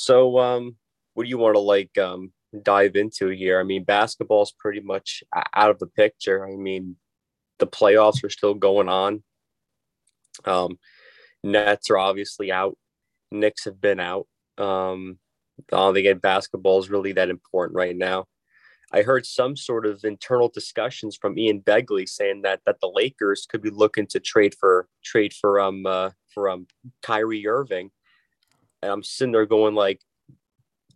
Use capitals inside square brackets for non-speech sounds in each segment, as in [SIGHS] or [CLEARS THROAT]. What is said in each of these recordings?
So, um, what do you want to like um, dive into here? I mean, basketball's pretty much out of the picture. I mean, the playoffs are still going on. Um, Nets are obviously out. Knicks have been out. Um, I don't think basketball is really that important right now. I heard some sort of internal discussions from Ian Begley saying that that the Lakers could be looking to trade for trade for um uh, for um Kyrie Irving, and I'm sitting there going like,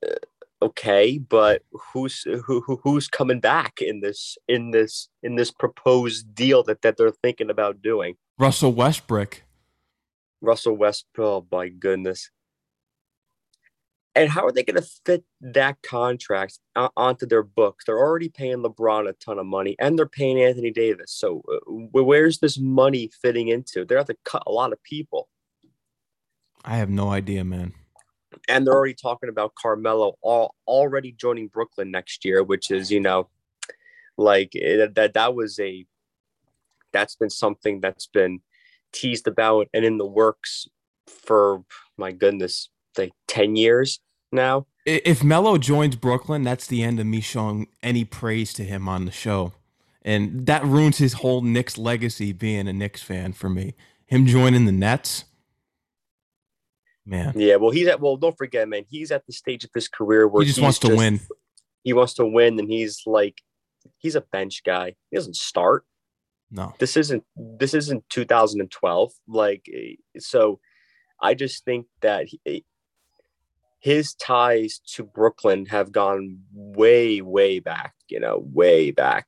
uh, okay, but who's who, who who's coming back in this in this in this proposed deal that that they're thinking about doing? Russell Westbrook. Russell Westbrook. Oh my goodness. And how are they going to fit that contract onto their books? They're already paying LeBron a ton of money and they're paying Anthony Davis. So uh, where's this money fitting into? They're have to cut a lot of people. I have no idea, man. And they're already talking about Carmelo all, already joining Brooklyn next year, which is, you know, like it, eh, that that was a that's been something that's been teased about and in the works for my goodness like 10 years now. If Melo joins Brooklyn, that's the end of me showing any praise to him on the show. And that ruins his whole Knicks legacy being a Knicks fan for me. Him joining the Nets. Man. Yeah, well, he's at, well, don't forget, man, he's at the stage of his career where he just wants to just, win. He wants to win, and he's like, he's a bench guy. He doesn't start. No. This isn't, this isn't 2012. Like, eh, so I just think that he, his ties to Brooklyn have gone way, way back, you know, way back.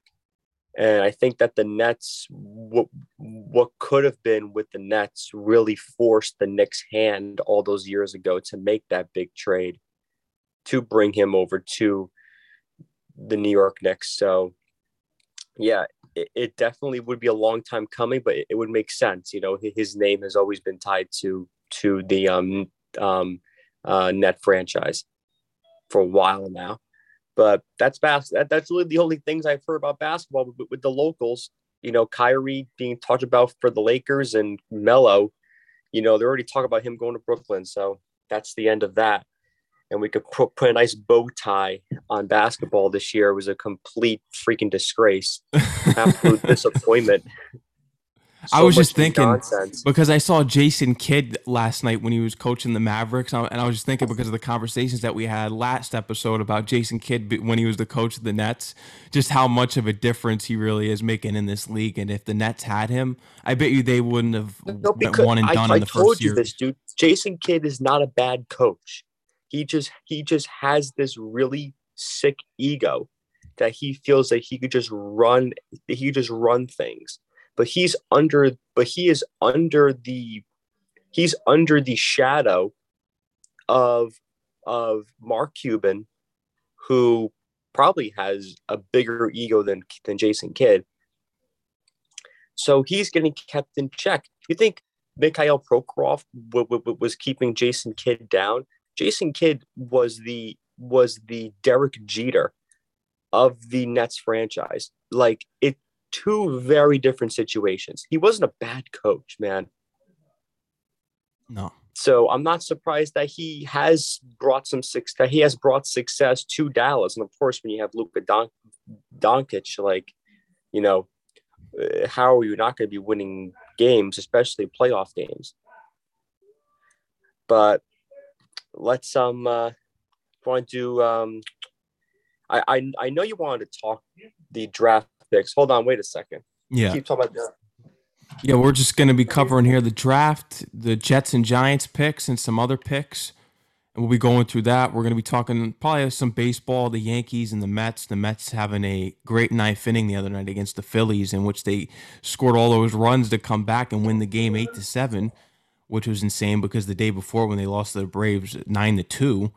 And I think that the Nets, what, what could have been with the Nets, really forced the Knicks' hand all those years ago to make that big trade to bring him over to the New York Knicks. So, yeah, it, it definitely would be a long time coming, but it, it, would make sense. You know, his name has always been tied to to the um um uh, net franchise for a while now. But that's bas- that, that's really the only things I've heard about basketball with, with the locals. You know, Kyrie being talked about for the Lakers and Melo. You know, they're already talking about him going to Brooklyn. So that's the end of that. And we could put, put a nice bow tie on basketball this year. It was a complete freaking disgrace, [LAUGHS] absolute disappointment. So I was just thinking nonsense. because I saw Jason Kidd last night when he was coaching the Mavericks, and I was just thinking because of the conversations that we had last episode about Jason Kidd when he was the coach of the Nets, just how much of a difference he really is making in this league. And if the Nets had him, I bet you they wouldn't have no, one and done I, in the I told you this, dude. Jason Kidd is not a bad coach. He just he just has this really sick ego that he feels that he could just run he could just run things but he's under but he is under the he's under the shadow of of Mark Cuban who probably has a bigger ego than than Jason Kidd. So he's getting kept in check. You think Mikhail Prokhorov w- w- was keeping Jason Kidd down? Jason Kidd was the was the Derek Jeter of the Nets franchise. Like it two very different situations. He wasn't a bad coach, man. No. So I'm not surprised that he has brought some success. That he has brought success to Dallas, and of course, when you have Luka Don- Doncic, like you know, uh, how are you not going to be winning games, especially playoff games? But let's um, uh, want to do um, I, I I know you wanted to talk the draft picks. Hold on, wait a second. Yeah. Keep talking about that. Yeah, we're just going to be covering here the draft, the Jets and Giants picks, and some other picks. And we'll be going through that. We're going to be talking probably some baseball, the Yankees and the Mets. The Mets having a great ninth inning the other night against the Phillies, in which they scored all those runs to come back and win the game eight to seven, which was insane because the day before when they lost to the Braves nine to two,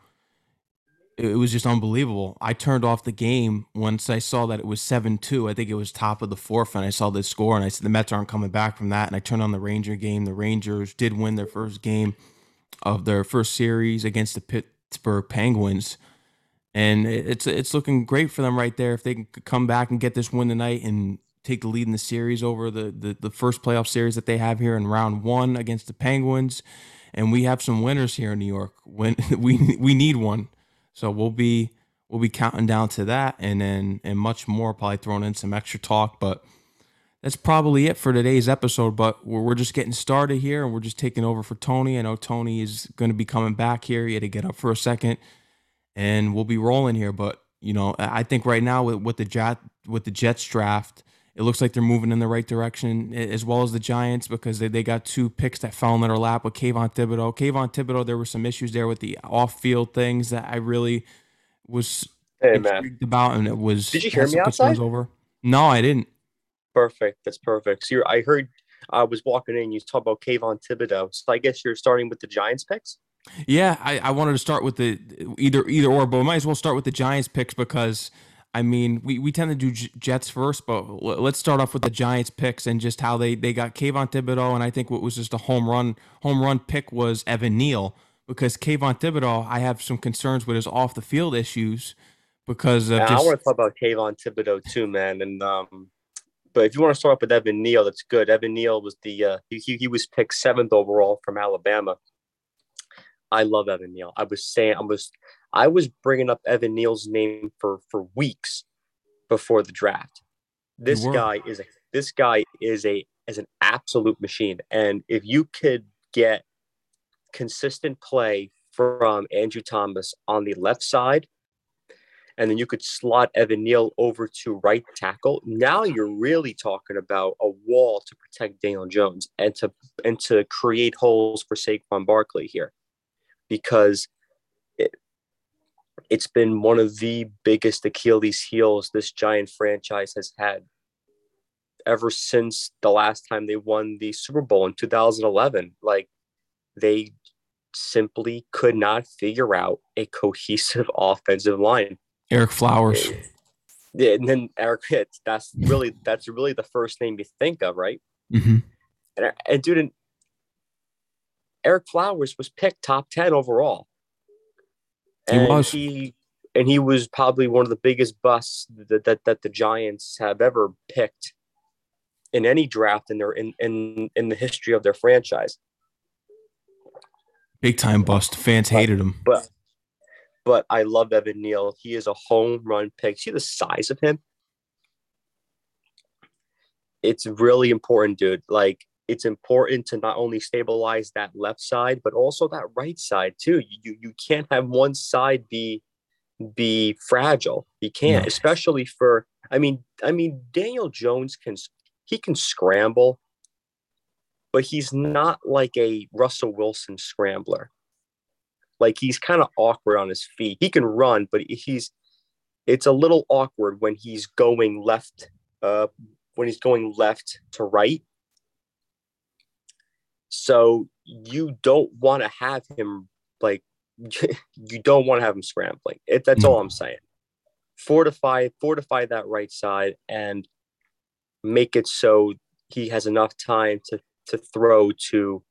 it was just unbelievable. I turned off the game once I saw that it was 7 2. I think it was top of the fourth, and I saw this score, and I said, the Mets aren't coming back from that. And I turned on the Ranger game. The Rangers did win their first game of their first series against the Pittsburgh Penguins. And it's it's looking great for them right there if they can come back and get this win tonight and take the lead in the series over the, the, the first playoff series that they have here in round one against the Penguins and we have some winners here in New York. When [LAUGHS] we we need one, so we'll be we'll be counting down to that, and then and much more. Probably throwing in some extra talk, but that's probably it for today's episode. But we're, we're just getting started here, and we're just taking over for Tony. I know Tony is going to be coming back here. He had to get up for a second, and we'll be rolling here. But you know, I think right now with, with the Jet with the Jets draft, it looks like they're moving in the right direction, as well as the Giants because they, they got two picks that fell in their lap with Kayvon Thibodeaux. Kayvon Thibodeaux, there were some issues there with the off field things that I really was Hey intrigued man, about, and it was did you hear me outside? over. No, I didn't. Perfect. That's perfect. So you're, I heard I was walking in. You talk about Kayvon Thibodeaux. So I guess you're starting with the Giants picks. Yeah, I, I wanted to start with the either either or, but we might as well start with the Giants picks because I mean we, we tend to do Jets first, but let's start off with the Giants picks and just how they they got Kayvon Thibodeaux, and I think what was just a home run home run pick was Evan Neal because Kayvon Thibodeaux I have some concerns with his off the field issues because of And I want to talk about Kayvon Thibodeaux too, man. And um, but if you want to start off with Evan Neal, that's good. Evan Neal was the uh, he, he he was picked seventh overall from Alabama. I love Evan Neal. I was saying I was I was bringing up Evan Neal's name for for weeks before the draft. This guy is a this guy is a is an absolute machine. And if you could get consistent play from Andrew Thomas on the left side, and then you could slot Evan Neal over to right tackle. Now you're really talking about a wall to protect Daniel Jones and to and to create holes for Saquon Barkley here, because it, it's been one of the biggest Achilles heels this giant franchise has had ever since the last time they won the Super Bowl in 2011. Like they simply could not figure out a cohesive [LAUGHS] offensive line. Ereck Flowers. Yeah, and then Eric Hitz. That's really that's really the first name you think of, right? hmm And, and dude, and Ereck Flowers was picked top ten overall. He And was. He and he was probably one of the biggest busts that, that that the Giants have ever picked in any draft in their in in in the history of their franchise. Big time bust. Fans hated him. But but I love Evan Neal. He is a home run pick. See the size of him? It's really important, dude. Like it's important to not only stabilize that left side, but also that right side too. You you, you can't have one side be be fragile. You can't, No. especially for I mean, I mean Daniel Jones can he can scramble, but he's not like a Russell Wilson scrambler. Like he's kind of awkward on his feet. He can run, but he's it's a little awkward when he's going left uh when he's going left to right. So you don't want to have him like [LAUGHS] you don't want to have him scrambling. It, that's No. all I'm saying. Fortify fortify that right side and make it so he has enough time to to throw to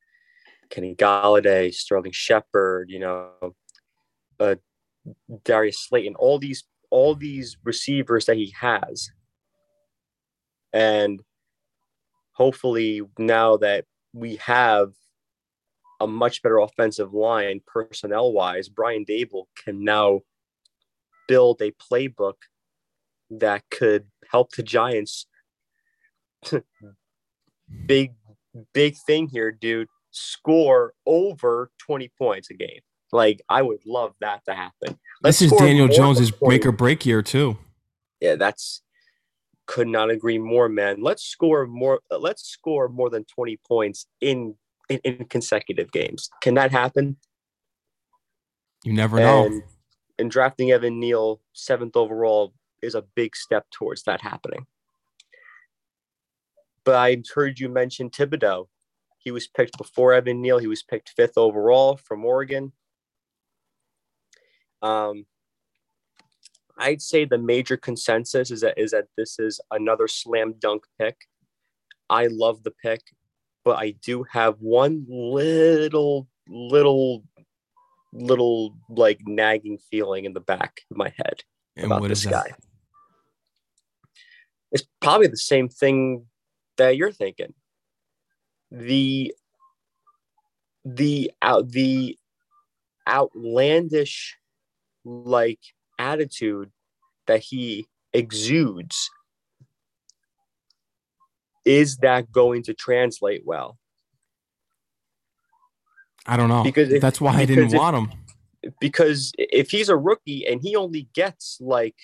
Kenny Golladay, Sterling Shepard, you know, uh, Darius Slayton, all these all these receivers that he has, and hopefully now that we have a much better offensive line personnel wise, Brian Daboll can now build a playbook that could help the Giants. [LAUGHS] big, big thing here, dude. Score over 20 points a game. Like, I would love that to happen. Let's This is Daniel Jones's than 20. make or break year too. Yeah, that's could not agree more, man. Let's score more. Let's score more than 20 points in in, in consecutive games. Can that happen? You never know. And and drafting Evan Neal seventh overall is a big step towards that happening. But I heard you mention Thibodeaux. He was picked before Evan Neal. He was picked fifth overall from Oregon. Um, I'd say the major consensus is that is that this is another slam dunk pick. I love the pick, but I do have one little little little like nagging feeling in the back of my head and about this guy. It's probably the same thing that you're thinking. The the out the outlandish like attitude that he exudes is that going to translate well I don't know. Because if- That's why I didn't if- want him. because if he's a rookie and he only gets like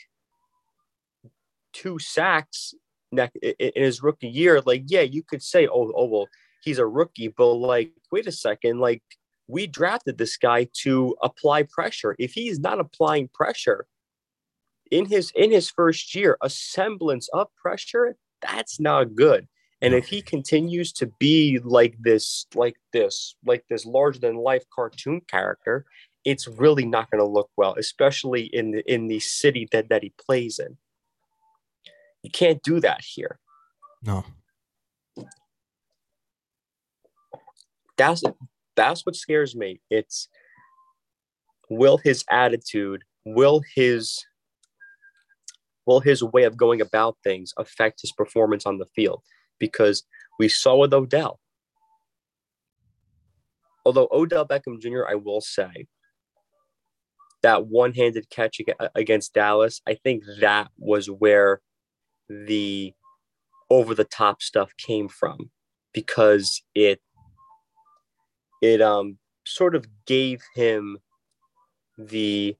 two sacks ne- i- i- in his rookie year, like yeah, you could say, oh, oh well, he's a rookie, but like, wait a second, like we drafted this guy to apply pressure. If he's not applying pressure in his in his first year, a semblance of pressure, that's not good. And if he continues to be like this, like this, like this larger than life cartoon character, it's really not going to look well, especially in the in the city that that he plays in. You can't do that here. No. That's that's what scares me. It's will his attitude, will his will his way of going about things affect his performance on the field? Because we saw with Odell. Although Odell Beckham Jr., I will say, that one-handed catch against Dallas, I think that was where the over-the-top stuff came from, because it it um sort of gave him the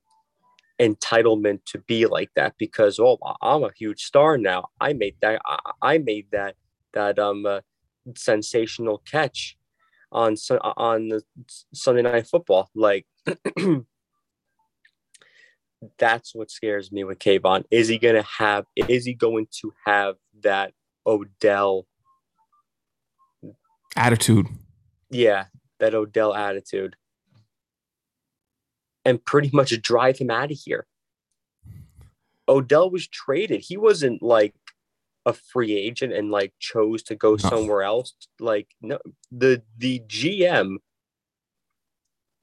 entitlement to be like that because oh I'm a huge star now. I made that I, made that that um uh, sensational catch on on the Sunday night football. Like [CLEARS THROAT] that's what scares me with Kayvon. Is he gonna have is he going to have that Odell Attitude. yeah that Odell attitude and pretty much drive him out of here. Odell was traded. He wasn't like a free agent and like chose to go somewhere else. Like no the the GM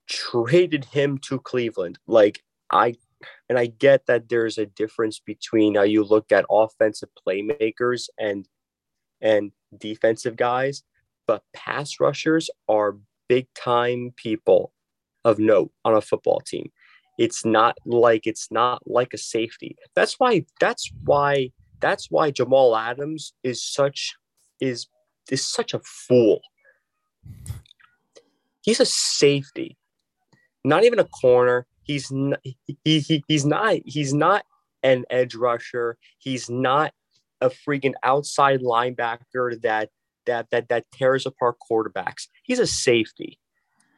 traded him to Cleveland. Like I and I get that there's a difference between how you look at offensive playmakers and and defensive guys, but pass rushers are big time people of note on a football team. It's not like it's not like a safety. That's why that's why that's why Jamal Adams is such is is such a fool. He's a safety, not even a corner. He's not, he, he, he's not he's not an edge rusher. He's not a freaking outside linebacker that that that that tears apart quarterbacks. He's a safety.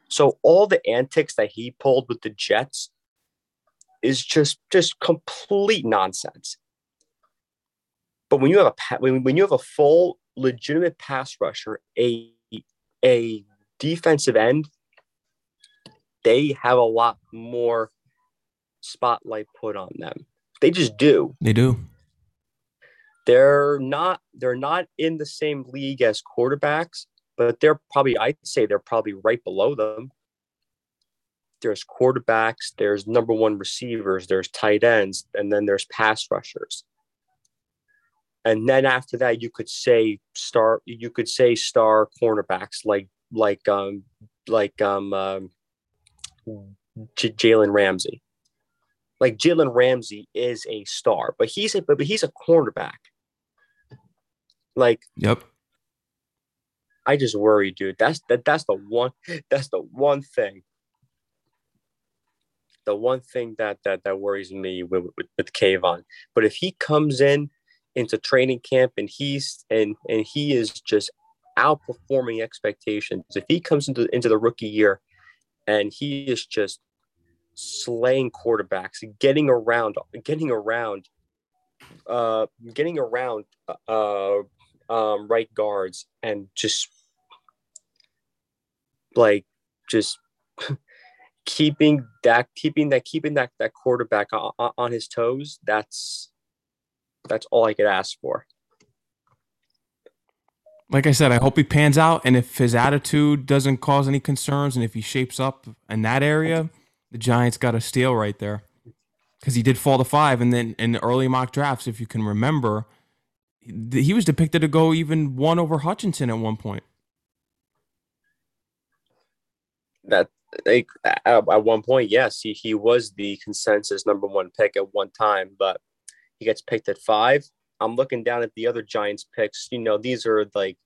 So all the antics that he pulled with the Jets is just just complete nonsense. But when you have a when, when you have a full legitimate pass rusher, a a defensive end, they have a lot more spotlight put on them. They just do. They do. They're not they're not in the same league as quarterbacks, but they're probably I'd say they're probably right below them. There's quarterbacks, there's number one receivers, there's tight ends, and then there's pass rushers. And then after that, you could say star you could say star cornerbacks like like um like um, um J- Jalen Ramsey. Like Jalen Ramsey is a star, but he's a but he's a cornerback. Like Yep. I just worry, dude. That's that. That's the one. That's the one thing. The one thing that that that worries me with with, with Kayvon. But if he comes in into training camp and he's and and he is just outperforming expectations. If he comes into into the rookie year and he is just slaying quarterbacks, getting around, getting around, uh, getting around, uh, um, right guards, and just like just [LAUGHS] keeping that keeping that keeping that that quarterback on, on his toes that's that's all i could ask for Like I said, I hope he pans out, and if his attitude doesn't cause any concerns, and if he shapes up in that area, the Giants got a steal right there. Because he did fall to five, and then in the early mock drafts, if you can remember, he was depicted to go even one over Hutchinson at one point. that like at, one point, yes, he, he was the consensus number one pick at one time, but he gets picked at five. I'm looking down at the other Giants picks. You know, these are like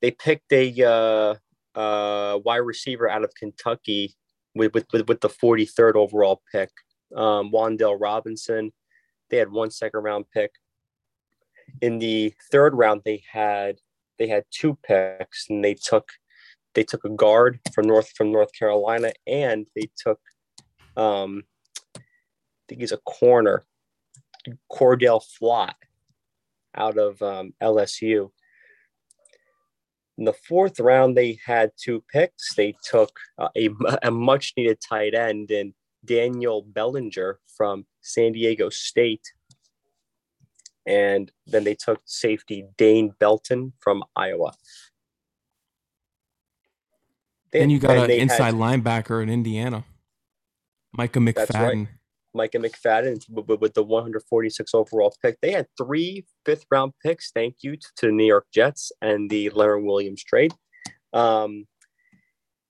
they picked a uh, uh, wide receiver out of Kentucky with, with, with the 43rd overall pick, um, Wan'Dale Robinson. They had one second round pick. In the third round, they had they had two picks, and they took they took a guard from North from North Carolina, and they took um, I think he's a corner, Cordell Flott, out of um, LSU. In the fourth round, they had two picks. They took uh, a, [LAUGHS] a much needed tight end and Daniel Bellinger from San Diego State. And then they took safety Dane Belton from Iowa. Then you got an inside had, linebacker in Indiana, Micah McFadden. Micah McFadden with the 146 overall pick. They had three fifth round picks. Thank you to the New York Jets and the Leonard Williams trade. Um,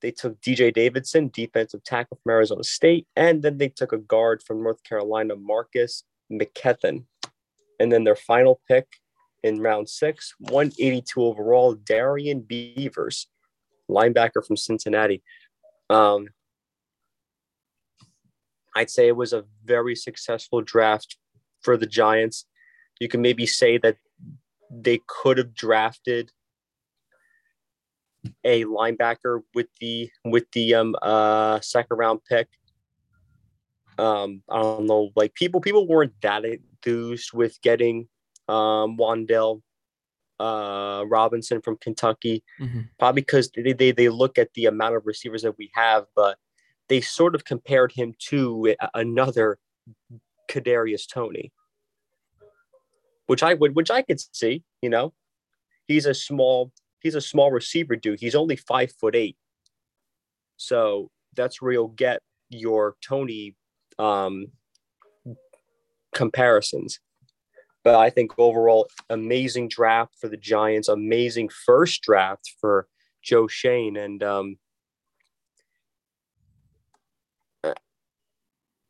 they took DJ Davidson, defensive tackle from Arizona State, and then they took a guard from North Carolina, Marcus McKethan. And then their final pick in round six, 182 overall, Darrian Beavers, linebacker from Cincinnati. Um, I'd say it was a very successful draft for the Giants. You can maybe say that they could have drafted a linebacker with the with the um uh second round pick. Um, I don't know, like people people weren't that enthused with getting um Wan'Dale uh Robinson from Kentucky, mm-hmm. probably because they, they they look at the amount of receivers that we have, but they sort of compared him to another Kadarius Toney, which I would, which I could see. You know, he's a small, he's a small receiver dude. He's only five foot eight, so that's where you'll get your Toney um, comparisons. But I think overall, amazing draft for the Giants, amazing first draft for Joe Schoen. and um,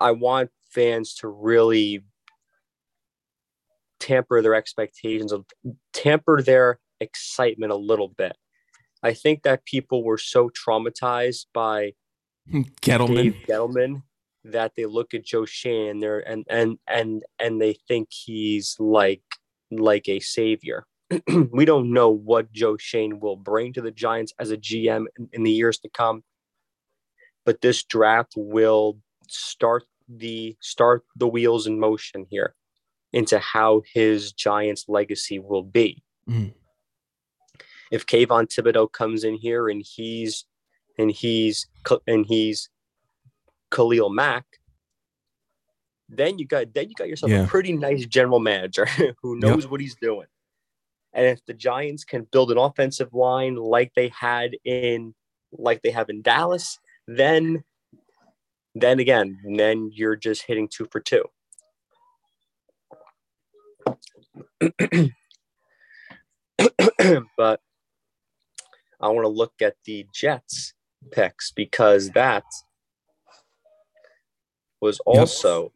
I want fans to really tamper their expectations of tamper their excitement a little bit. I think that people were so traumatized by Gettleman. Dave Gettleman that they look at Joe Schoen there and and and and they think he's like like a savior. [CLEARS THROAT] we don't know what Joe Schoen will bring to the Giants as a GM in, in the years to come, but this draft will start the start the wheels in motion here into how his Giants legacy will be. Mm. If Kayvon Thibodeaux comes in here and he's and he's and he's Khalil Mack, then you got then you got yourself yeah. a pretty nice general manager [LAUGHS] who knows yep. what he's doing. And if the Giants can build an offensive line like they had in like they have in Dallas, then then again, then you're just hitting two for two. [CLEARS THROAT] but I want to look at the Jets picks because that was also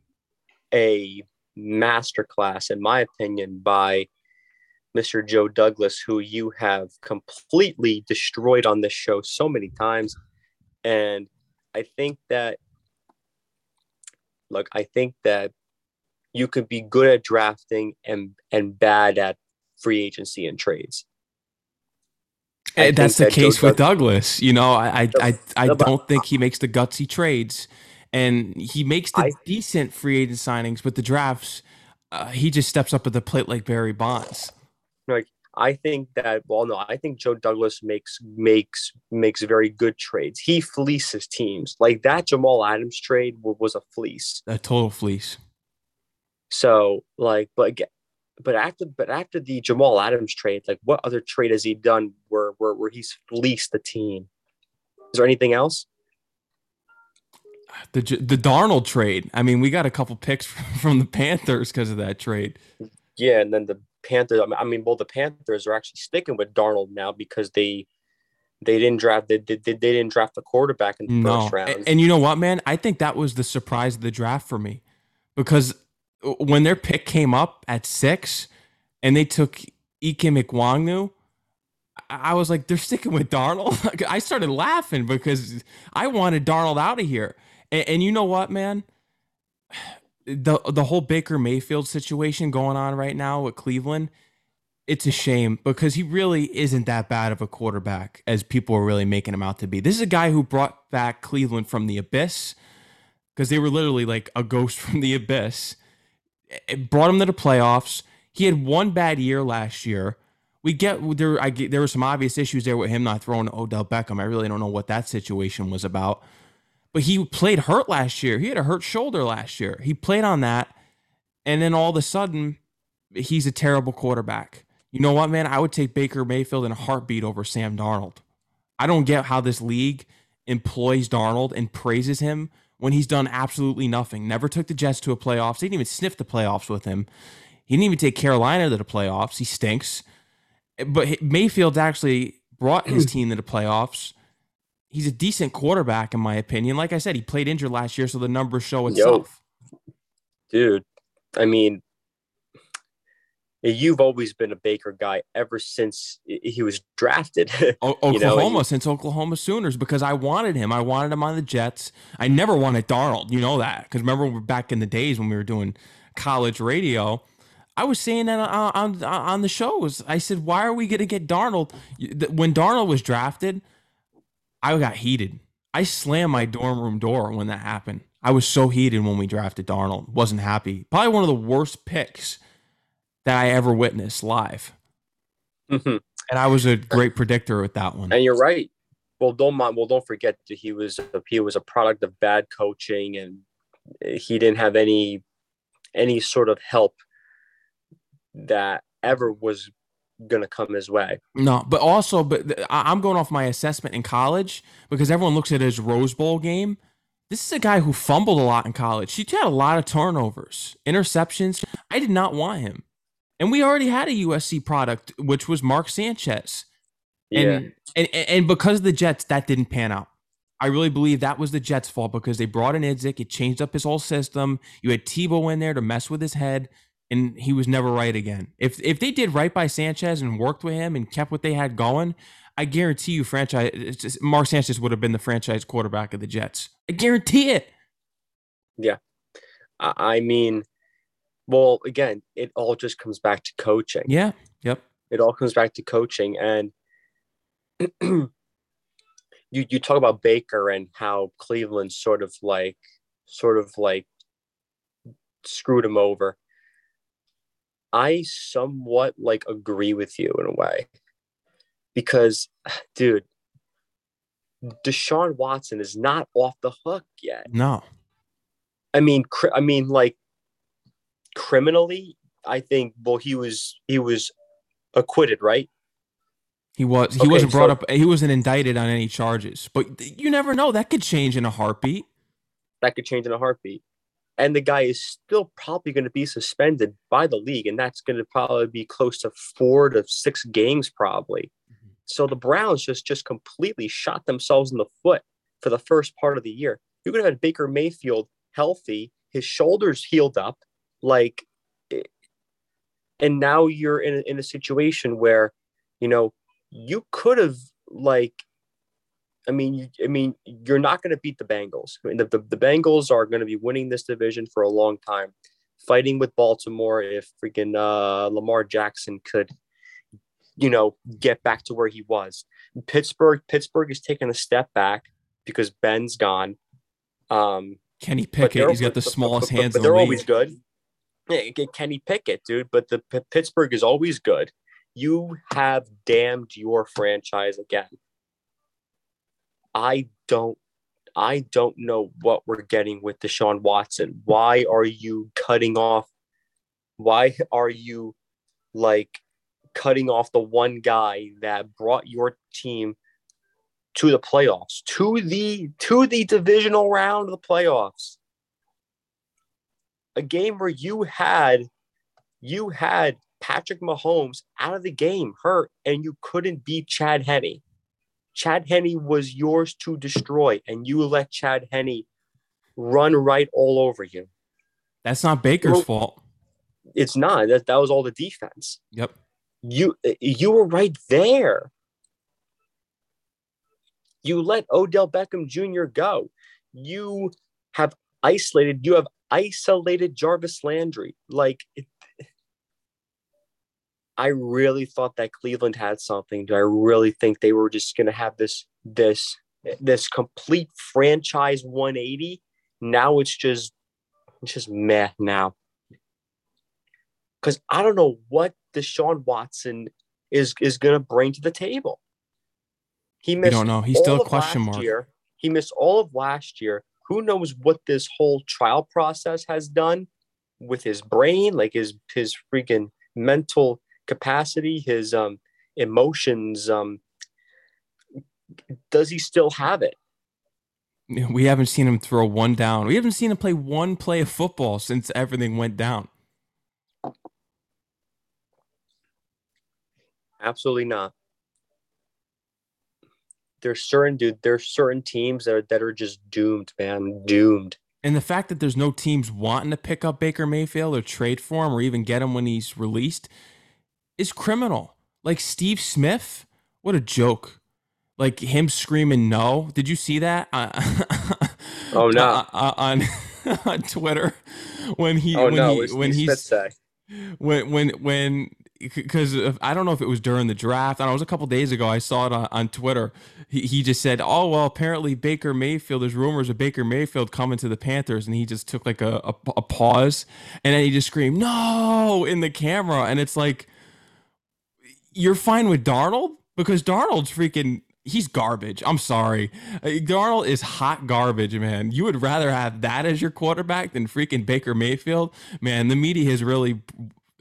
yep. a masterclass, in my opinion, by Mr. Joe Douglas, who you have completely destroyed on this show so many times. And I think that Look, I think that you could be good at drafting and and bad at free agency and trades. I eh, that's the that case Joe with Douglas. You know, I I I, I don't think he makes the gutsy trades, and he makes the I, decent free agent signings. But the drafts, uh, he just steps up at the plate like Barry Bonds. Like I think that well, no, I think Joe Douglas makes makes makes very good trades. He fleeces teams like that. Jamal Adams trade was a fleece, a total fleece. So like, but but after but after the Jamal Adams trade, like what other trade has he done where where where he's fleeced the team? Is there anything else? The the Darnold trade. I mean, we got a couple picks [LAUGHS] from the Panthers because of that trade. Yeah, and then the Panthers. I mean, well, the Panthers are actually sticking with Darnold now because they They didn't draft. They, they, they didn't draft the quarterback in the No. first round. And, and you know what, man? I think that was the surprise of the draft for me because when their pick came up at six and they took Ikem Ekwonu, I I was like, they're sticking with Darnold. [LAUGHS] I started laughing because I wanted Darnold out of here. And, and you know what, man? The the whole Baker Mayfield situation going on right now with Cleveland, it's a shame because he really isn't that bad of a quarterback as people are really making him out to be. This is a guy who brought back Cleveland from the abyss because they were literally like a ghost [LAUGHS] from the abyss. It brought him to the playoffs. He had one bad year last year. We get there. I get, there were some obvious issues there with him not throwing Odell Beckham. I really don't know what that situation was about. But he played hurt last year. He had a hurt shoulder last year. He played on that, and then all of a sudden, he's a terrible quarterback. You know what, man? I would take Baker Mayfield in a heartbeat over Sam Darnold. I don't get how this league employs Darnold and praises him when he's done absolutely nothing. Never took the Jets to a playoffs. They didn't even sniff the playoffs with him. He didn't even take Carolina to the playoffs. He stinks. But Mayfield's actually brought his [CLEARS THROAT] team to the playoffs. He's a decent quarterback, in my opinion. Like I said, he played injured last year, so the numbers show itself. Dude, I mean, you've always been a Baker guy ever since he was drafted. [LAUGHS] O- You know, Oklahoma since Oklahoma Sooners because I wanted him. I wanted him on the Jets. I never wanted Darnold. You know that because remember we're back in the days when we were doing college radio. I was saying that on on, on the shows. I said, "Why are we going to get Darnold?" When Darnold was drafted, I got heated. I slammed my dorm room door when that happened. I was so heated when we drafted Darnold. Wasn't happy. Probably one of the worst picks that I ever witnessed live. Mhm. And I was a great predictor with that one. and you're right. Well, don't mind. Well, don't forget that he was a, he was a product of bad coaching, and he didn't have any any sort of help that ever was to come his way. No, but also, but th- I'm going off my assessment in college because everyone looks at his Rose Bowl game. This is a guy who fumbled a lot in college. He had a lot of turnovers, interceptions. I did not want him, and we already had a USC product, which was Mark Sanchez. Yeah, And, and and because of the Jets, that didn't pan out. I really believe that was the Jets' fault because they brought in Idzik. It changed up his whole system. You had Tebow in there to mess with his head, and he was never right again. If if they did right by Sanchez and worked with him and kept what they had going, I guarantee you, franchise it's just- Mark Sanchez would have been the franchise quarterback of the Jets. I guarantee it. Yeah. I, I mean, well, again, it all just comes back to coaching. Yeah. Yep. It all comes back to coaching, and [CLEARS THROAT] you you talk about Baker and how Cleveland sort of like sort of like screwed him over. I somewhat like agree with you in a way because, [SIGHS] dude, Deshaun Watson is not off the hook yet. No. I mean, cri- I mean, like criminally, I think. Well, he was he was acquitted, right? He was he Okay, wasn't brought so- up he wasn't indicted on any charges. But you never know. That could change in a heartbeat. That could change in a heartbeat. And the guy is still probably going to be suspended by the league, and that's going to probably be close to four to six games, probably. Mhm. So the Browns just just completely shot themselves in the foot for the first part of the year. You could have had Baker Mayfield healthy, his shoulders healed up, like, and now you're in a, in a situation where, you know, you could have like I mean, you, I mean, you're not going to beat the Bengals. I mean, the, the, the Bengals are going to be winning this division for a long time, fighting with Baltimore if freaking uh, Lamar Jackson could, you know, get back to where he was. Pittsburgh, Pittsburgh is taking a step back because Ben's gone. Um, Kenny Pickett, he's got the but- but- smallest but- hands but in the they're league. always good. Yeah, Kenny Pickett, dude. But the P- Pittsburgh is always good. You have damned your franchise again. I don't I don't know what we're getting with Deshaun Watson. Why are you cutting off why are you like cutting off the one guy that brought your team to the playoffs, to the to the divisional round of the playoffs? A game where you had you had Patrick Mahomes out of the game, hurt, and you couldn't beat Chad Henne. Chad Henne was yours to destroy, and you let Chad Henne run right all over you. That's not Baker's well, fault. It's not. That that was all the defense. Yep. You you were right there. You let Odell Beckham Jr. go. You have isolated. You have isolated Jarvis Landry. Like it, I really thought that Cleveland had something. Do I really think they were just going to have this this this complete franchise 180? Now it's just it's just meh now. Because I don't know what Deshaun Watson is is going to bring to the table. He missed. We don't know. He's still a question mark. Year. He missed all of last year. Who knows what this whole trial process has done with his brain, like his his freaking mental capacity, his um, emotions. Um, does he still have it? We haven't seen him throw one down. We haven't seen him play one play of football since everything went down. Absolutely not. There's certain dude. There's certain teams that are that are just doomed, man, doomed. And the fact that there's no teams wanting to pick up Baker Mayfield or trade for him or even get him when he's released is criminal. Like Steve Smith, what a joke. Like him screaming no. Did you see that? [LAUGHS] oh no. on [LAUGHS] on Twitter when he oh, when no. he when he's when when when because I don't know if it was during the draft. I know it was a couple days ago. I saw it on, on Twitter. He, he just said, "Oh well, apparently Baker Mayfield. There's rumors of Baker Mayfield coming to the Panthers," and he just took like a, a, a pause, and then he just screamed "No!" in the camera, and it's like you're fine with Darnold because Darnold's freaking he's garbage. I'm sorry. Uh, Darnold is hot garbage, man. You would rather have that as your quarterback than freaking Baker Mayfield. Man, the media has really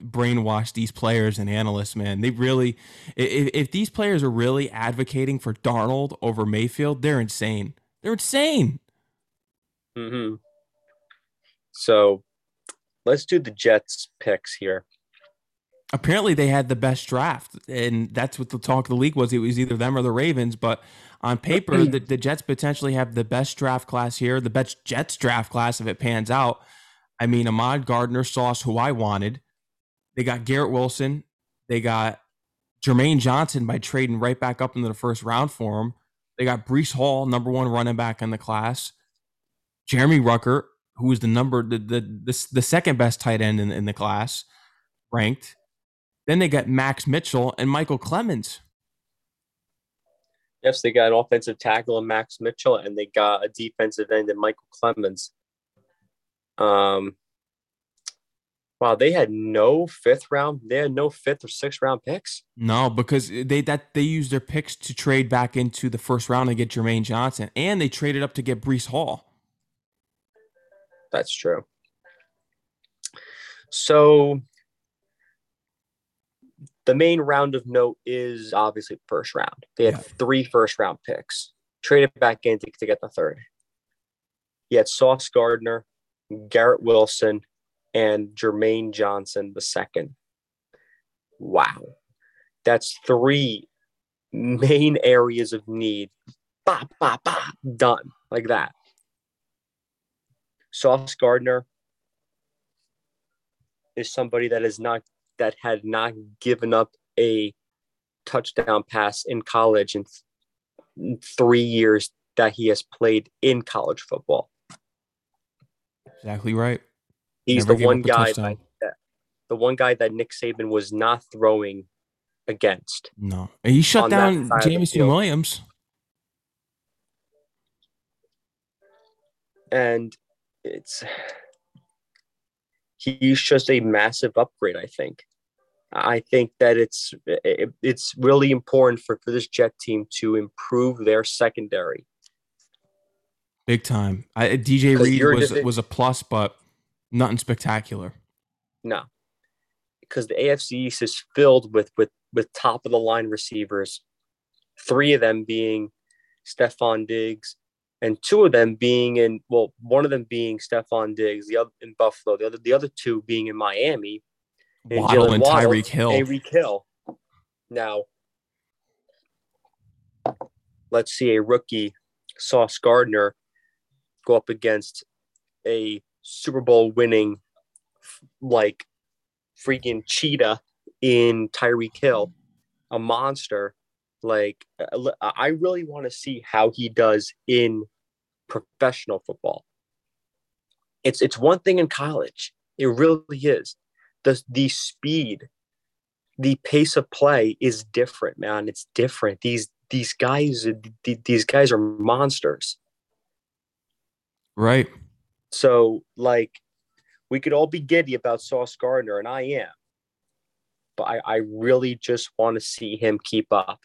brainwashed these players and analysts, man. They really if, if these players are really advocating for Darnold over Mayfield, they're insane. They're insane. Mhm. So, let's do the Jets picks here apparently they had the best draft, and that's what the talk of the league was. It was either them or the Ravens, but on paper, the, the Jets potentially have the best draft class here, the best Jets draft class if it pans out. I mean, Ahmad Gardner, Sauce, who I wanted. They got Garrett Wilson. They got Jermaine Johnson by trading right back up into the first round for him. They got Breece Hall, number one running back in the class. Jeremy Ruckert, who is the number the the the, the second best tight end in, in the class, ranked. Then they got Max Mitchell and Michael Clemons. Yes, they got an offensive tackle in Max Mitchell, and they got a defensive end in Michael Clemons. Um, wow, they had no fifth round. They had no fifth or sixth round picks. No, because they that they used their picks to trade back into the first round and get Jermaine Johnson, and they traded up to get Breece Hall. That's true. So the main round of note is obviously first round. They had yeah. three first round picks, traded back in to, to get the third. He had Sauce Gardner, Garrett Wilson, and Jermaine Johnson the second. Wow. That's three main areas of need. Bah, bah, bah, done like that. Sauce Gardner is somebody that is not that had not given up a touchdown pass in college in, th- three years that he has played in college football. Exactly right. He's Never the one guy that, that, the one guy that Nick Saban was not throwing against. No, and he shut down Jameson Williams. And it's he's just a massive upgrade, I think. I think that it's it's really important for, for this Jet team to improve their secondary. Big time. I, DJ Reed was was a plus, but nothing spectacular. No, because the AFC East is filled with with with top of the line receivers. Three of them being Stefon Diggs, and two of them being in well, one of them being Stefon Diggs, the other in Buffalo, the other the other two being in Miami and Waddle Jaylen and Tyreek Hill. Tyreek Hill. Now, let's see a rookie Sauce Gardner go up against a Super Bowl winning like freaking cheetah in Tyreek Hill, a monster. Like uh, I really want to see how he does in professional football. It's it's one thing in college. It really is. The the speed, the pace of play is different, man. It's different. These these guys these guys are monsters. Right. So like we could all be giddy about Sauce Gardner, and I am. But I, I really just want to see him keep up.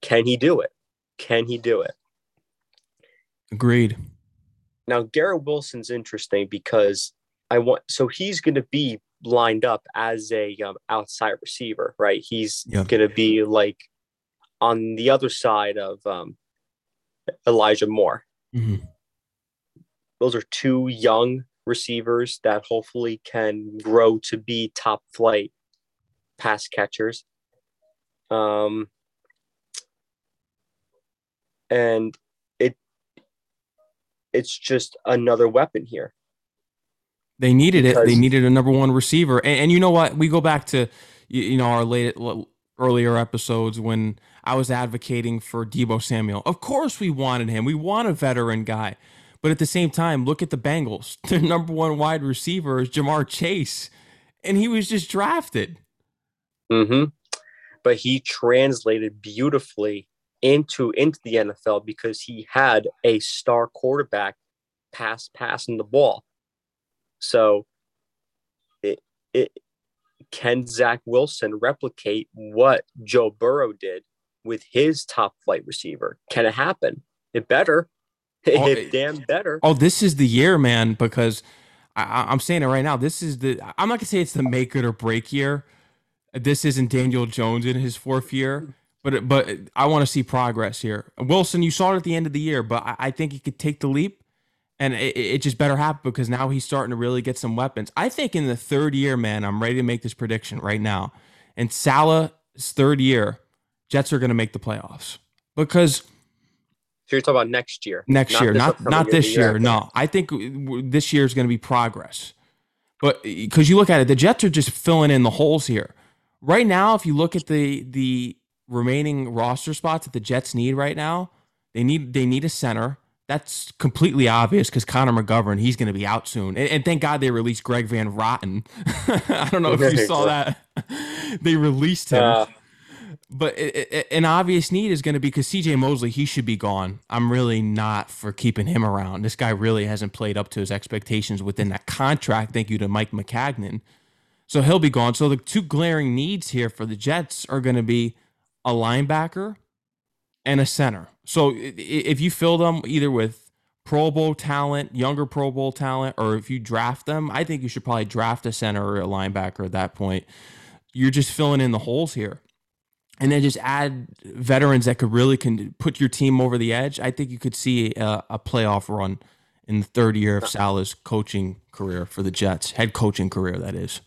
Can he do it? Can he do it? Agreed. Now Garrett Wilson's interesting because I want so he's going to be lined up as a um, outside receiver, right? He's yeah. going to be like on the other side of um, Elijah Moore. Mm-hmm. Those are two young receivers that hopefully can grow to be top flight pass catchers. Um, and it's just another weapon here. They needed it. They needed a number one receiver. And, and, you know what? We go back to you, you know our late earlier episodes when I was advocating for Deebo Samuel. Of course, we wanted him. We want a veteran guy. But at the same time, look at the Bengals. [LAUGHS] Their number one wide receiver is Ja'Marr Chase, and he was just drafted. Mm-hmm. But he translated beautifully into into the NFL because he had a star quarterback pass passing the ball. So it it can Zach Wilson replicate what Joe Burrow did with his top flight receiver? Can it happen? It better. [LAUGHS] Oh, it damn better. Oh, this is the year, man, because I, am saying it right now. This is the I'm not gonna say it's the make it or break year. This isn't Daniel Jones in his fourth year, but but I want to see progress here. Wilson, you saw it at the end of the year, but I, I think he could take the leap, and it, it, just better happen because now he's starting to really get some weapons. I think in the third year, man, I'm ready to make this prediction right now. In Salah's third year, Jets are going to make the playoffs because. So you're talking about next year, next not year, not not this year. year. No, I think this year is going to be progress. But because you look at it, the Jets are just filling in the holes here. Right now, if you look at the the remaining roster spots that the Jets need right now, they need they need a center. That's completely obvious because Connor McGovern, he's going to be out soon. And, and, thank God they released Greg Van Roten. [LAUGHS] I don't know if you saw that. [LAUGHS] they released him. Uh, but it, it, an obvious need is going to be because CJ Mosley, he should be gone. I'm really not for keeping him around. This guy really hasn't played up to his expectations within that contract. Thank you to Mike Maccagnan. So he'll be gone. So the two glaring needs here for the Jets are going to be a linebacker, and a center. So if you fill them either with Pro Bowl talent, younger Pro Bowl talent, or if you draft them, I think you should probably draft a center or a linebacker at that point. You're just filling in the holes here. And then just add veterans that could really can put your team over the edge. I think you could see a, a playoff run in the third year of Salah's coaching career for the Jets, head coaching career, that is.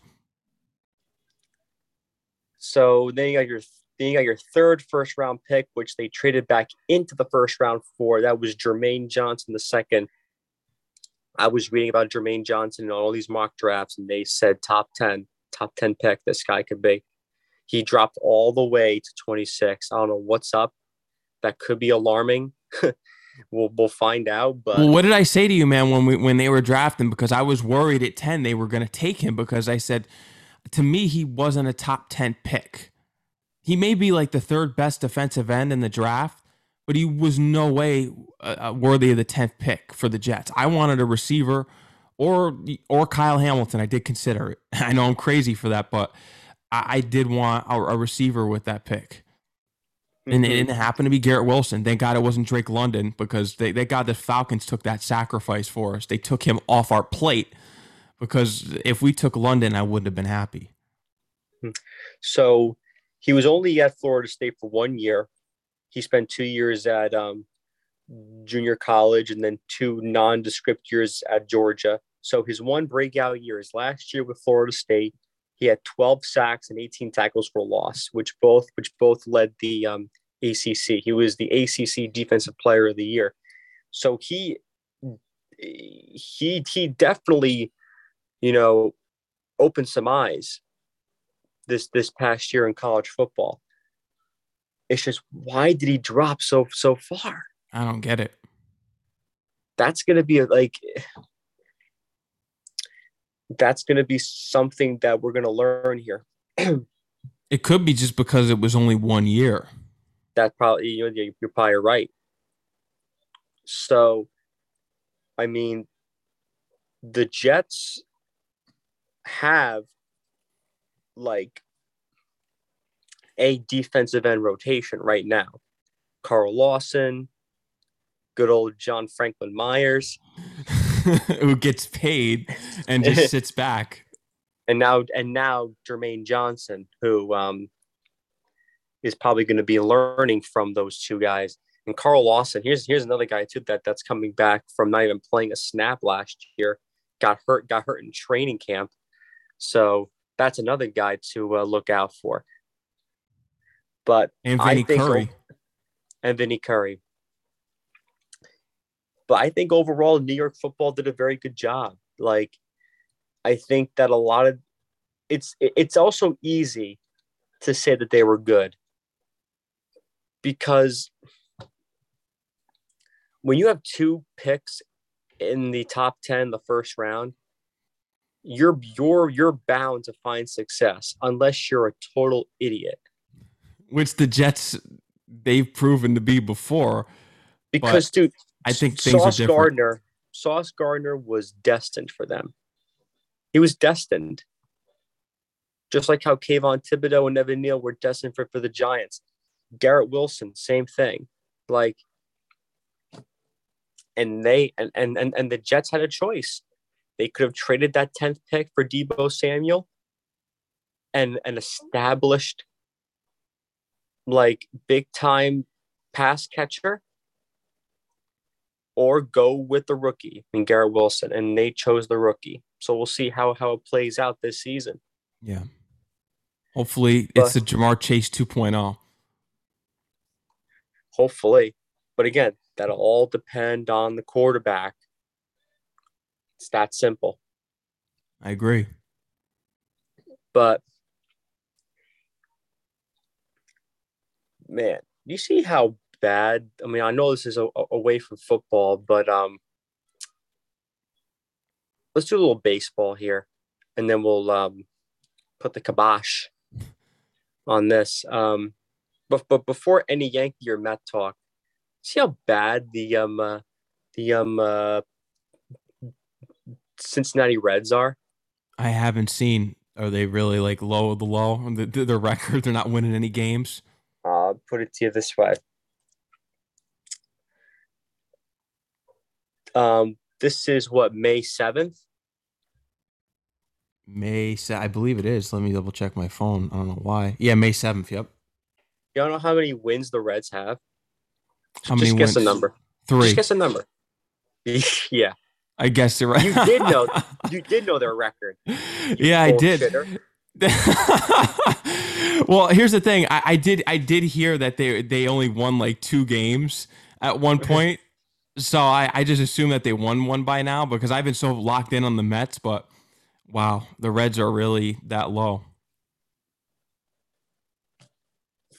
So then you got your then you got your third first round pick, which they traded back into the first round for. That was Jermaine Johnson the second. I was reading about Jermaine Johnson in all these mock drafts, and they said top 10, top 10 pick this guy could be. He dropped all the way to 26. I don't know what's up. That could be alarming. [LAUGHS] we'll we'll find out. But well, what did I say to you, man, when we when they were drafting? Because I was worried at 10 they were gonna take him because I said to me he wasn't a top 10 pick. He may be like the third best defensive end in the draft, but he was no way uh, uh worthy of the 10th pick for the Jets. I wanted a receiver or or Kyle Hamilton. I did consider it. [LAUGHS] I know I'm crazy for that, but I, I did want a, a, receiver with that pick. Mm-hmm. And it didn't happen to be Garrett Wilson. Thank God it wasn't Drake London because they, thank God the Falcons took that sacrifice for us. They took him off our plate because if we took London, I wouldn't have been happy. So he was only at Florida State for one year. He spent two years at um, junior college and then two nondescript years at Georgia. So his one breakout year is last year with Florida State. He had 12 sacks and 18 tackles for loss, which both which both led the um, ACC. He was the ACC Defensive Player of the Year. So he he he definitely, you know, opened some eyes this this past year in college football. It's just why did he drop so so far? I don't get it. That's gonna be like that's gonna be something that we're gonna learn here. [CLEARS THROAT] it could be just because it was only one year. That probably you know, you're probably right. So, I mean, the Jets have like a defensive end rotation right now. Carl Lawson, good old John Franklin Myers, [LAUGHS] who gets paid and just [LAUGHS] sits back. And now, and now Jermaine Johnson, who um, is probably going to be learning from those two guys. And Carl Lawson, here's here's another guy too that that's coming back from not even playing a snap last year. Got hurt, got hurt in training camp. So that's another guy to uh, look out for. But and Vinny Curry. And Vinny Curry. But I think overall, New York football did a very good job. Like, I think that a lot of it's it's also easy to say that they were good because when you have two picks in the top 10 the first round you're you're you're bound to find success unless you're a total idiot which the Jets they've proven to be before. Because, dude, I think Sauce Gardner, Sauce Gardner was destined for them. He was destined. Just like how Kayvon Thibodeaux and Evan Neal were destined for, for the Giants. Garrett Wilson, same thing. Like, and they and, and and and the Jets had a choice. They could have traded that 10th pick for Deebo Samuel and an established like big time pass catcher or go with the rookie I mean Garrett Wilson and they chose the rookie. So we'll see how how it plays out this season. Yeah. Hopefully but, it's the Ja'Marr Chase 2.0. Hopefully. But again, that'll all depend on the quarterback. It's that simple. I agree. But man, you see how bad? I mean, I know this is a, a, away from football, but um, let's do a little baseball here, and then we'll um, put the kibosh on this. Um, but but before any Yankee or Met talk, see how bad the um uh, the um uh, Cincinnati Reds are. I haven't seen. Are they really like low of the low? The, the record, they're not winning any games. I'll put it to you this way. Um, this is what May seventh. May I believe it is. Let me double check my phone. I don't know why. Yeah, May seventh. Yep. Don't know how many wins the Reds have? How Just many guess wins? a number. Three. Just guess a number. [LAUGHS] yeah. I guess you're right. You did know. [LAUGHS] you did know their record. Yeah, I did. [LAUGHS] well, here's the thing. I, I, did I did hear that they they only won like two games at one [LAUGHS] point. so I, I just assume that they won one by now because I've been so locked in on the Mets, but wow, the Reds are really that low.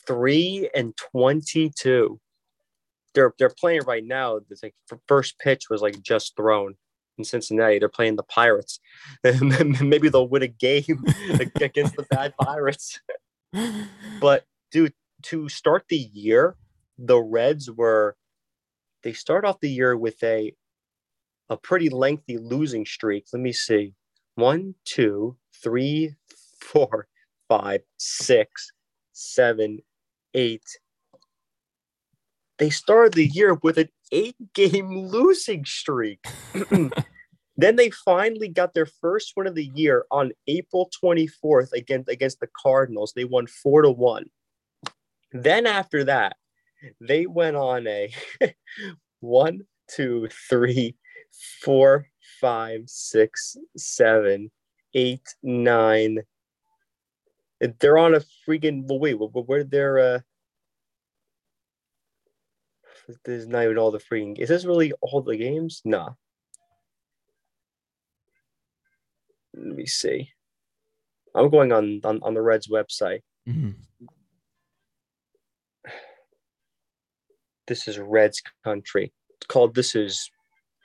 Three and twenty-two. They're they're playing right now. It's like first pitch was like just thrown in Cincinnati. They're playing the Pirates. [LAUGHS] Maybe they'll win a game [LAUGHS] against the bad Pirates. [LAUGHS] but dude, to start the year, the Reds were they start off the year with a a pretty lengthy losing streak. Let me see. One, two, three, four, five, six, seven, eight. They started the year with an eight game losing streak. [CLEARS THROAT] then they finally got their first win of the year on April 24th against against the Cardinals. They won four to one. Then after that, they went on a [LAUGHS] one, two, three, four, five, six, seven, eight, nine. They're on a freaking well, wait, where they're uh This is not even all the freaking. Is this really all the games? Nah. Let me see. I'm going on on, on the Reds website. hmm This is Reds country. It's called This is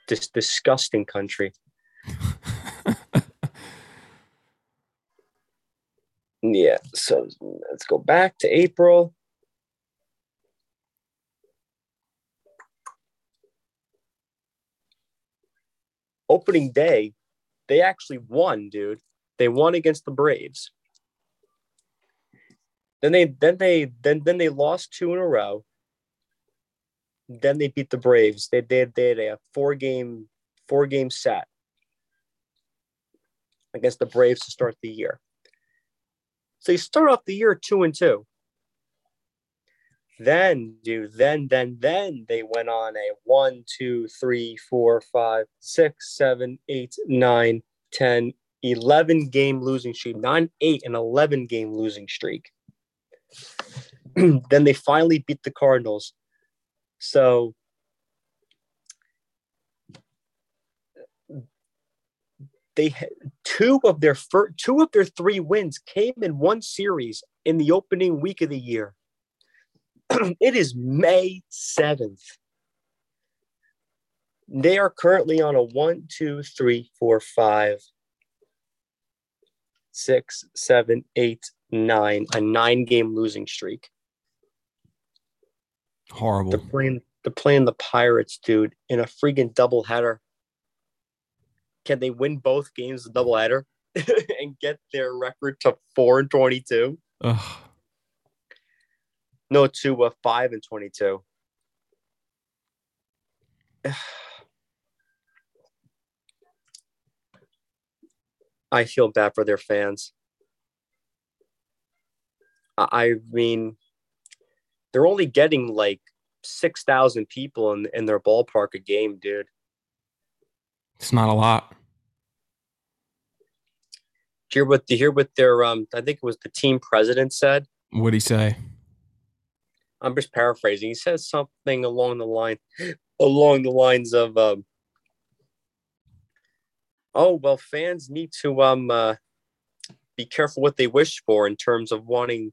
this disgusting country. [LAUGHS] Yeah. So let's go back to April. Opening day, they actually won, dude. They won against the Braves. Then they then they then then they lost two in a row. Then they beat the Braves. They they, they had a four game four game set against the Braves to start the year. So you start off the year two and two. Then, dude, then, then, then they went on a one, two, three, four, five, six, seven, eight, nine, 10, 11 game losing streak, nine, eight, and 11 game losing streak. [CLEARS THROAT] then they finally beat the Cardinals. So they had two of their first, two of their three wins came in one series in the opening week of the year. [CLEARS THROAT] it is May 7th. They are currently on a one, two, three, four, five, six, seven, eight, nine, a nine game losing streak. Horrible. They're playing they're playing the Pirates, dude, in a freaking doubleheader. Can they win both games of doubleheader [LAUGHS] and get their record to four and twenty-two? Ugh. No, to uh, five and twenty-two. [SIGHS] I feel bad for their fans. I mean, they're only getting like six thousand people in in their ballpark a game, dude. It's not a lot. Do you hear what? Hear what their um? I think it was the team president said. What'd he say? I'm just paraphrasing. He says something along the line, along the lines of, um, "Oh well, fans need to um uh, be careful what they wish for in terms of wanting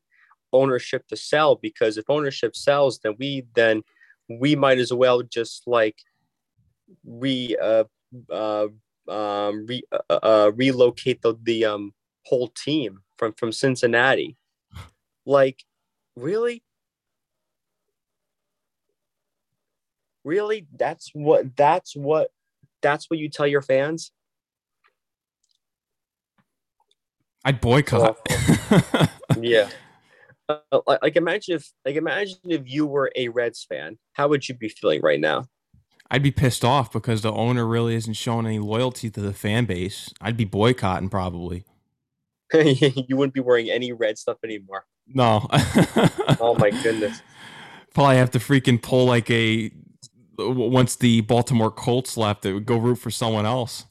ownership to sell because if ownership sells, then we then we might as well just like re uh uh um re, uh, uh relocate the the um whole team from from Cincinnati. Like, really? Really? That's what that's what that's what you tell your fans? I'd boycott. [LAUGHS] Yeah. Uh, like, imagine if like imagine if you were a Reds fan, how would you be feeling right now? I'd be pissed off because the owner really isn't showing any loyalty to the fan base. I'd be boycotting probably. [LAUGHS] you wouldn't be wearing any red stuff anymore. No. Oh my [LAUGHS] goodness. Probably have to freaking pull like a once the Baltimore Colts left, it would go root for someone else.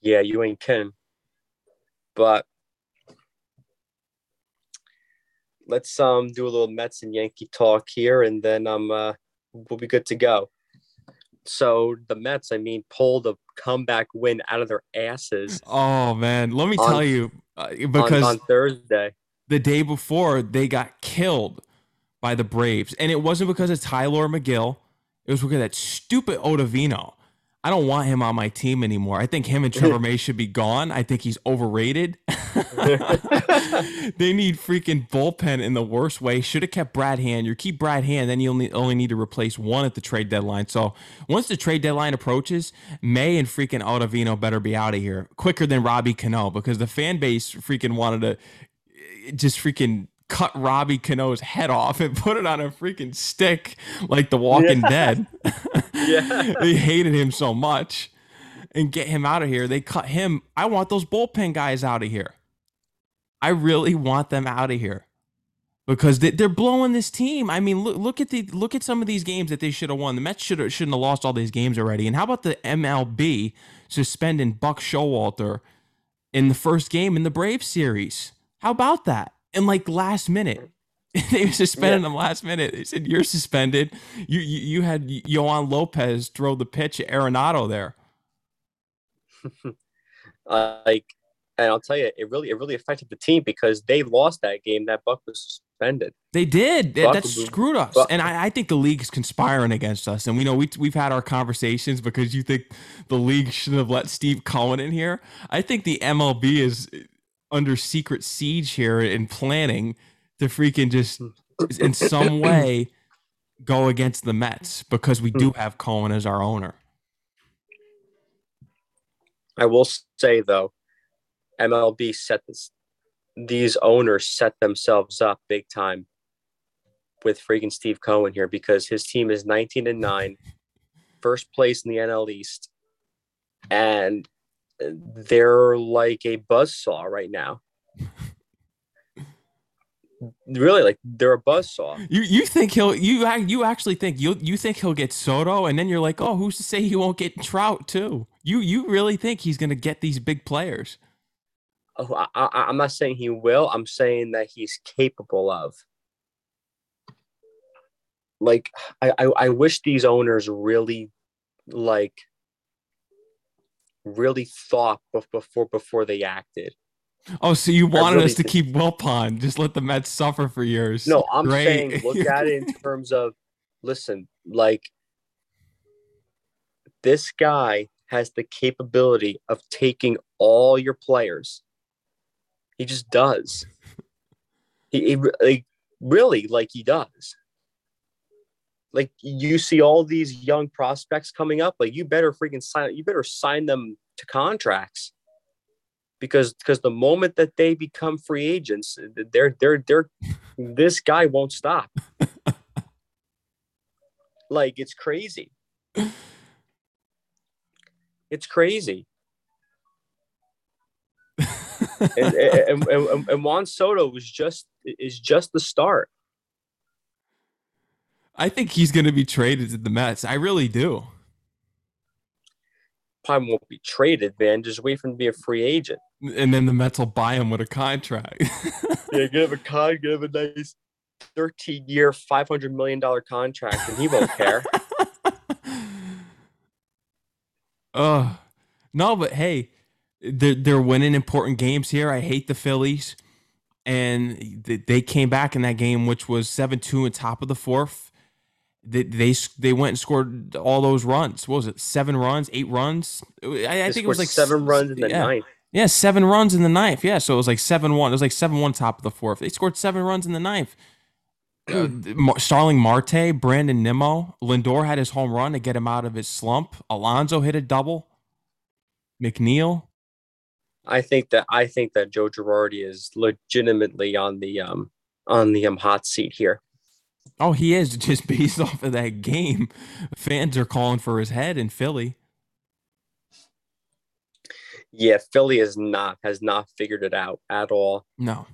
Yeah, you ain't kidding. But let's um do a little Mets and Yankee talk here, and then um uh, we'll be good to go. So the Mets, I mean, pulled a comeback win out of their asses Oh man, let me On- tell you uh, on, because on Thursday. the day before they got killed by the Braves, and it wasn't because of Tylor Megill. It was because that stupid Ottavino. I don't want him on my team anymore. I think him and Trevor [LAUGHS] May should be gone. I think he's overrated. [LAUGHS] they need freaking bullpen in the worst way. Should have kept Brad Hand. You keep Brad Hand, then you only only need to replace one at the trade deadline. So once the trade deadline approaches, May and freaking Ottavino better be out of here quicker than Robbie Cano because the fan base freaking wanted to eh, just freaking cut Robbie Cano's head off and [LAUGHS] put it on a freaking stick like the Walking Dead. [LAUGHS] [LAUGHS] Yeah. they hated him so much and get him out of here. They cut him. I want those bullpen guys out of here. I really want them out of here because they, they're blowing this team. I mean, look look at the look at some of these games that they should have won. The Mets should have shouldn't have lost all these games already. And how about the MLB suspending Buck Showalter in the first game in the Braves series? How about that? In like last minute. [LAUGHS] they suspended yeah. him last minute. They said you're suspended. You you, you had Yoan Lopez throw the pitch at Arenado there. uh, [LAUGHS] like, and I'll tell you, it really it really affected the team because they lost that game. That Buck was suspended. They did. Buck that screwed us. Buck. And I, I, think the league is conspiring against us. And we know we we've had our conversations because you think the league should have let Steve Cohen in here. I think the MLB is under secret siege here and planning to freaking just in some [COUGHS] way go against the Mets because we do hmm. have Cohen as our owner. I will say though, MLB set this, these owners set themselves up big time with freaking Steve Cohen here because his team is 19 and 9, first place in the NL East, and they're like a buzz saw right now really like they're a buzz saw. You you think he'll you you actually think you you think he'll get Soto and then you're like, "Oh, who's to say he won't get Trout too?" You you really think he's going to get these big players? Oh, I, I, I'm not saying he will. I'm saying that he's capable of. Like I, I, I wish these owners really like really thought before before they acted Oh, so you wanted really us to keep Wilpon, just let the Mets suffer for years. No, I'm Great. saying look at it in [LAUGHS] terms of listen, like this guy has the capability of taking all your players. He just does. He, he like, really like he does. Like you see all these young prospects coming up, like you better freaking sign you better sign them to contracts because because the moment that they become free agents, they're they're they're [LAUGHS] this guy won't stop. like it's crazy. It's crazy. and, and, and, and Juan Soto was just is just the start. I think he's going to be traded to the Mets. I really do probably won't be traded, man. Just wait for him to be a free agent. And then the Mets will buy him with a contract. [LAUGHS] yeah, give him a con, give him a nice 13 year, $500 million contract, and he won't care. [LAUGHS] uh, no, but hey, they're, they're winning important games here. I hate the Phillies. And they came back in that game, which was 7 2 on top of the fourth they, they they went and scored all those runs. What was it? Seven runs, eight runs. I, I think it was like seven runs in the yeah. ninth. Yeah, seven runs in the ninth. Yeah, so it was like seven one. It was like seven one top of the fourth. They scored seven runs in the ninth. Starling Marte, Brandon Nimmo, Lindor had his home run to get him out of his slump. Alonso hit a double. McNeil. I think that I think that Joe Girardi is legitimately on the um on the um hot seat here. Oh, he is [LAUGHS] just based off of that game. Fans are calling for his head in Philly. Yeah, Philly is not has not figured it out at all. No.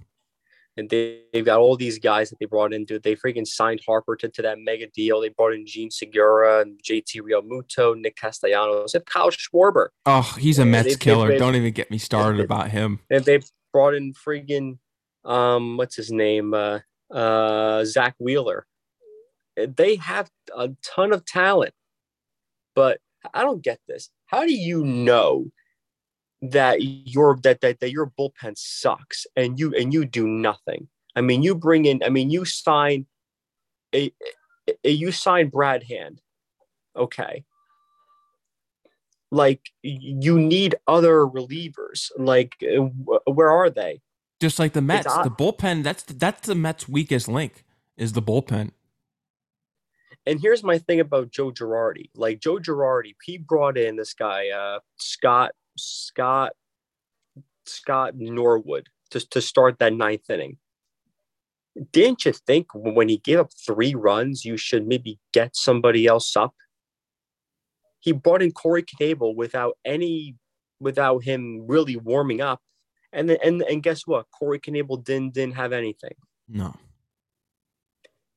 And they, they've got all these guys that they brought in. Dude, they freaking signed Harper to, to that mega deal. They brought in Jean Segura and JT Realmuto, Nick Castellanos, and Kyle Schwarber. Oh, he's a Mets killer. They've, Don't even get me started they, [LAUGHS] about him. And they brought in freaking um, what's his name? Uh, uh, Zack Wheeler they have a ton of talent, but I don't get this. How do you know that your that, that that your bullpen sucks and you and you do nothing? I mean, you bring in. I mean, you sign a, a you sign Brad Hand, okay. Like you need other relievers. Like where are they? Just like the Mets, the bullpen. That's that's the Mets' weakest link is the bullpen. And here's my thing about Joe Girardi. Like Joe Girardi, he brought in this guy, uh, Scott, Scott, Scott Norwood to, to start that ninth inning. Didn't you think when he gave up three runs, you should maybe get somebody else up? He brought in Corey Knebel without any, without him really warming up. And then, and, and guess what? Corey Knebel didn't, didn't have anything. No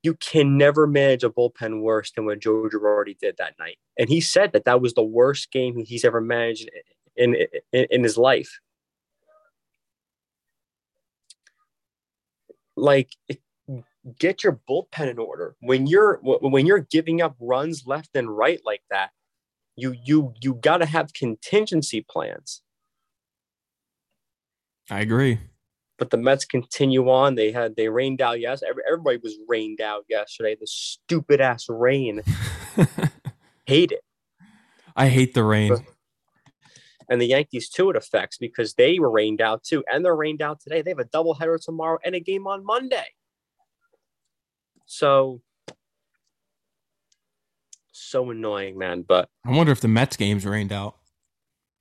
you can never manage a bullpen worse than what Joe Girardi did that night. And he said that that was the worst game he's ever managed in, in, in his life. Like get your bullpen in order. When you're when you're giving up runs left and right like that, you you you got to have contingency plans. I agree. But the Mets continue on. They had they rained out. Yes, everybody was rained out yesterday. The stupid ass rain. [LAUGHS] hate it. I hate the rain. And the Yankees too it affects because they were rained out too, and they're rained out today. They have a doubleheader tomorrow and a game on Monday. So so annoying, man. But I wonder if the Mets game's rained out.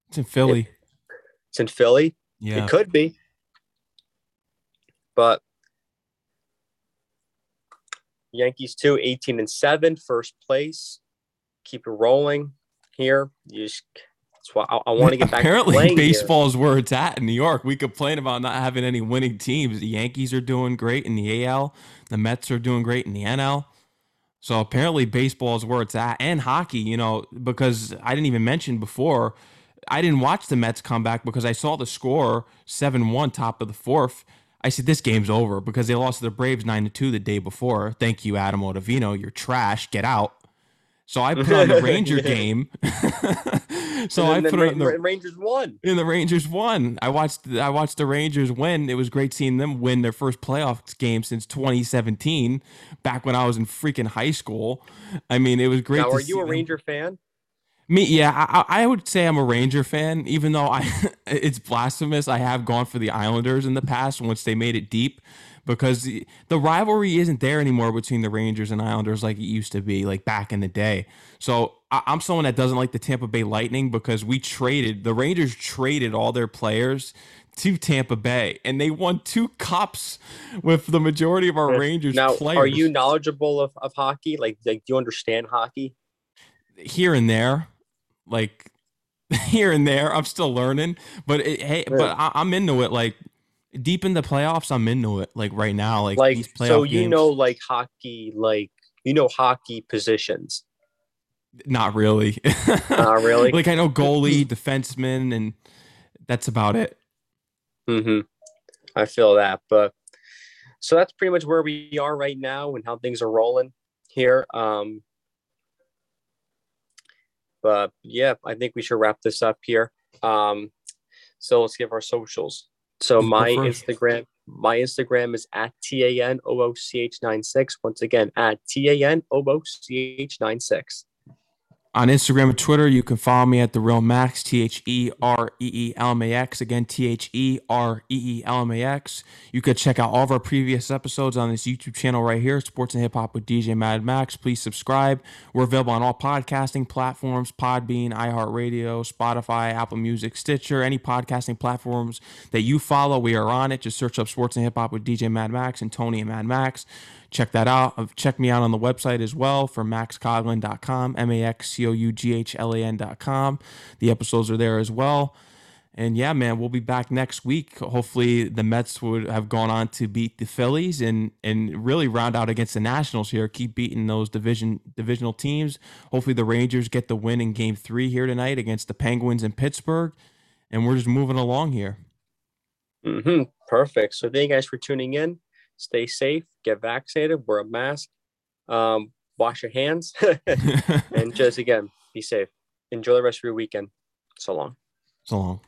It's in Philly. It, it's in Philly. Yeah, it could be. But Yankees too, 18 and 7, first place. Keep it rolling here. You just that's why I, I want to get back. Apparently, baseball is where it's at in New York. We complain about not having any winning teams. The Yankees are doing great in the AL. The Mets are doing great in the NL. So apparently, baseball is where it's at, and hockey. You know, because I didn't even mention before. I didn't watch the Mets come back because I saw the score seven one top of the fourth. I said this game's over because they lost to the Braves nine to two the day before. Thank you, Adam Ottavino. You're trash. Get out. So I put on the [LAUGHS] Ranger game. [LAUGHS] so I put on the Rangers won. And the Rangers won. I watched I watched the Rangers win. It was great seeing them win their first playoff game since 2017, back when I was in freaking high school. I mean, it was great. Now, are you a Ranger fan? Me, yeah, I, I would say I'm a Ranger fan, even though I [LAUGHS] it's blasphemous. I have gone for the Islanders in the past once they made it deep because the, the rivalry isn't there anymore between the Rangers and Islanders like it used to be, like back in the day. So I, I'm someone that doesn't like the Tampa Bay Lightning because we traded the Rangers traded all their players to Tampa Bay, and they won two cups with the majority of our Rangers now, players. Are you knowledgeable of, of hockey? Like, like, do you understand hockey? Here and there, like [LAUGHS] here and there, I'm still learning. But it, hey, yeah. but I, I'm into it. Like deep in the playoffs, I'm into it. Like right now, like like so you games, know like hockey, like you know hockey positions. Not really. Not [LAUGHS] really. like I know goalie, defenseman, and that's about it. Hmm. I feel that, but so that's pretty much where we are right now and how things are rolling here. Um. But yeah, I think we should wrap this up here. Um. So let's give our socials. So my Instagram, my Instagram is at T A N O O C H 96. Once again, at T A N O O C H 96. On Instagram and Twitter, you can follow me at the Real Max, T H E R E E L M A X. Again, T H E R E E L M A X. You could check out all of our previous episodes on this YouTube channel right here, Sports and Hip Hop with DJ Mad Max. Please subscribe. We're available on all podcasting platforms Podbean, iHeartRadio, Spotify, Apple Music, Stitcher, any podcasting platforms that you follow. We are on it. Just search up Sports and Hip Hop with DJ Mad Max and Tony and Mad Max check that out. Uh, check me out on the website as well for maxcoughlan.com, M A X C O U G H L A N.com. The episodes are there as well. And yeah, man, we'll be back next week. Hopefully, the Mets would have gone on to beat the Phillies and and really round out against the Nationals here. Keep beating those division divisional teams. Hopefully, the Rangers get the win in Game Three here tonight against the Penguins in Pittsburgh. And we're just moving along here. Mm-hmm. Perfect. So thank you guys for tuning in stay safe, get vaccinated, wear a mask, um, wash your hands, [LAUGHS] [LAUGHS] and just again, be safe. Enjoy the rest of your weekend. So long. So long.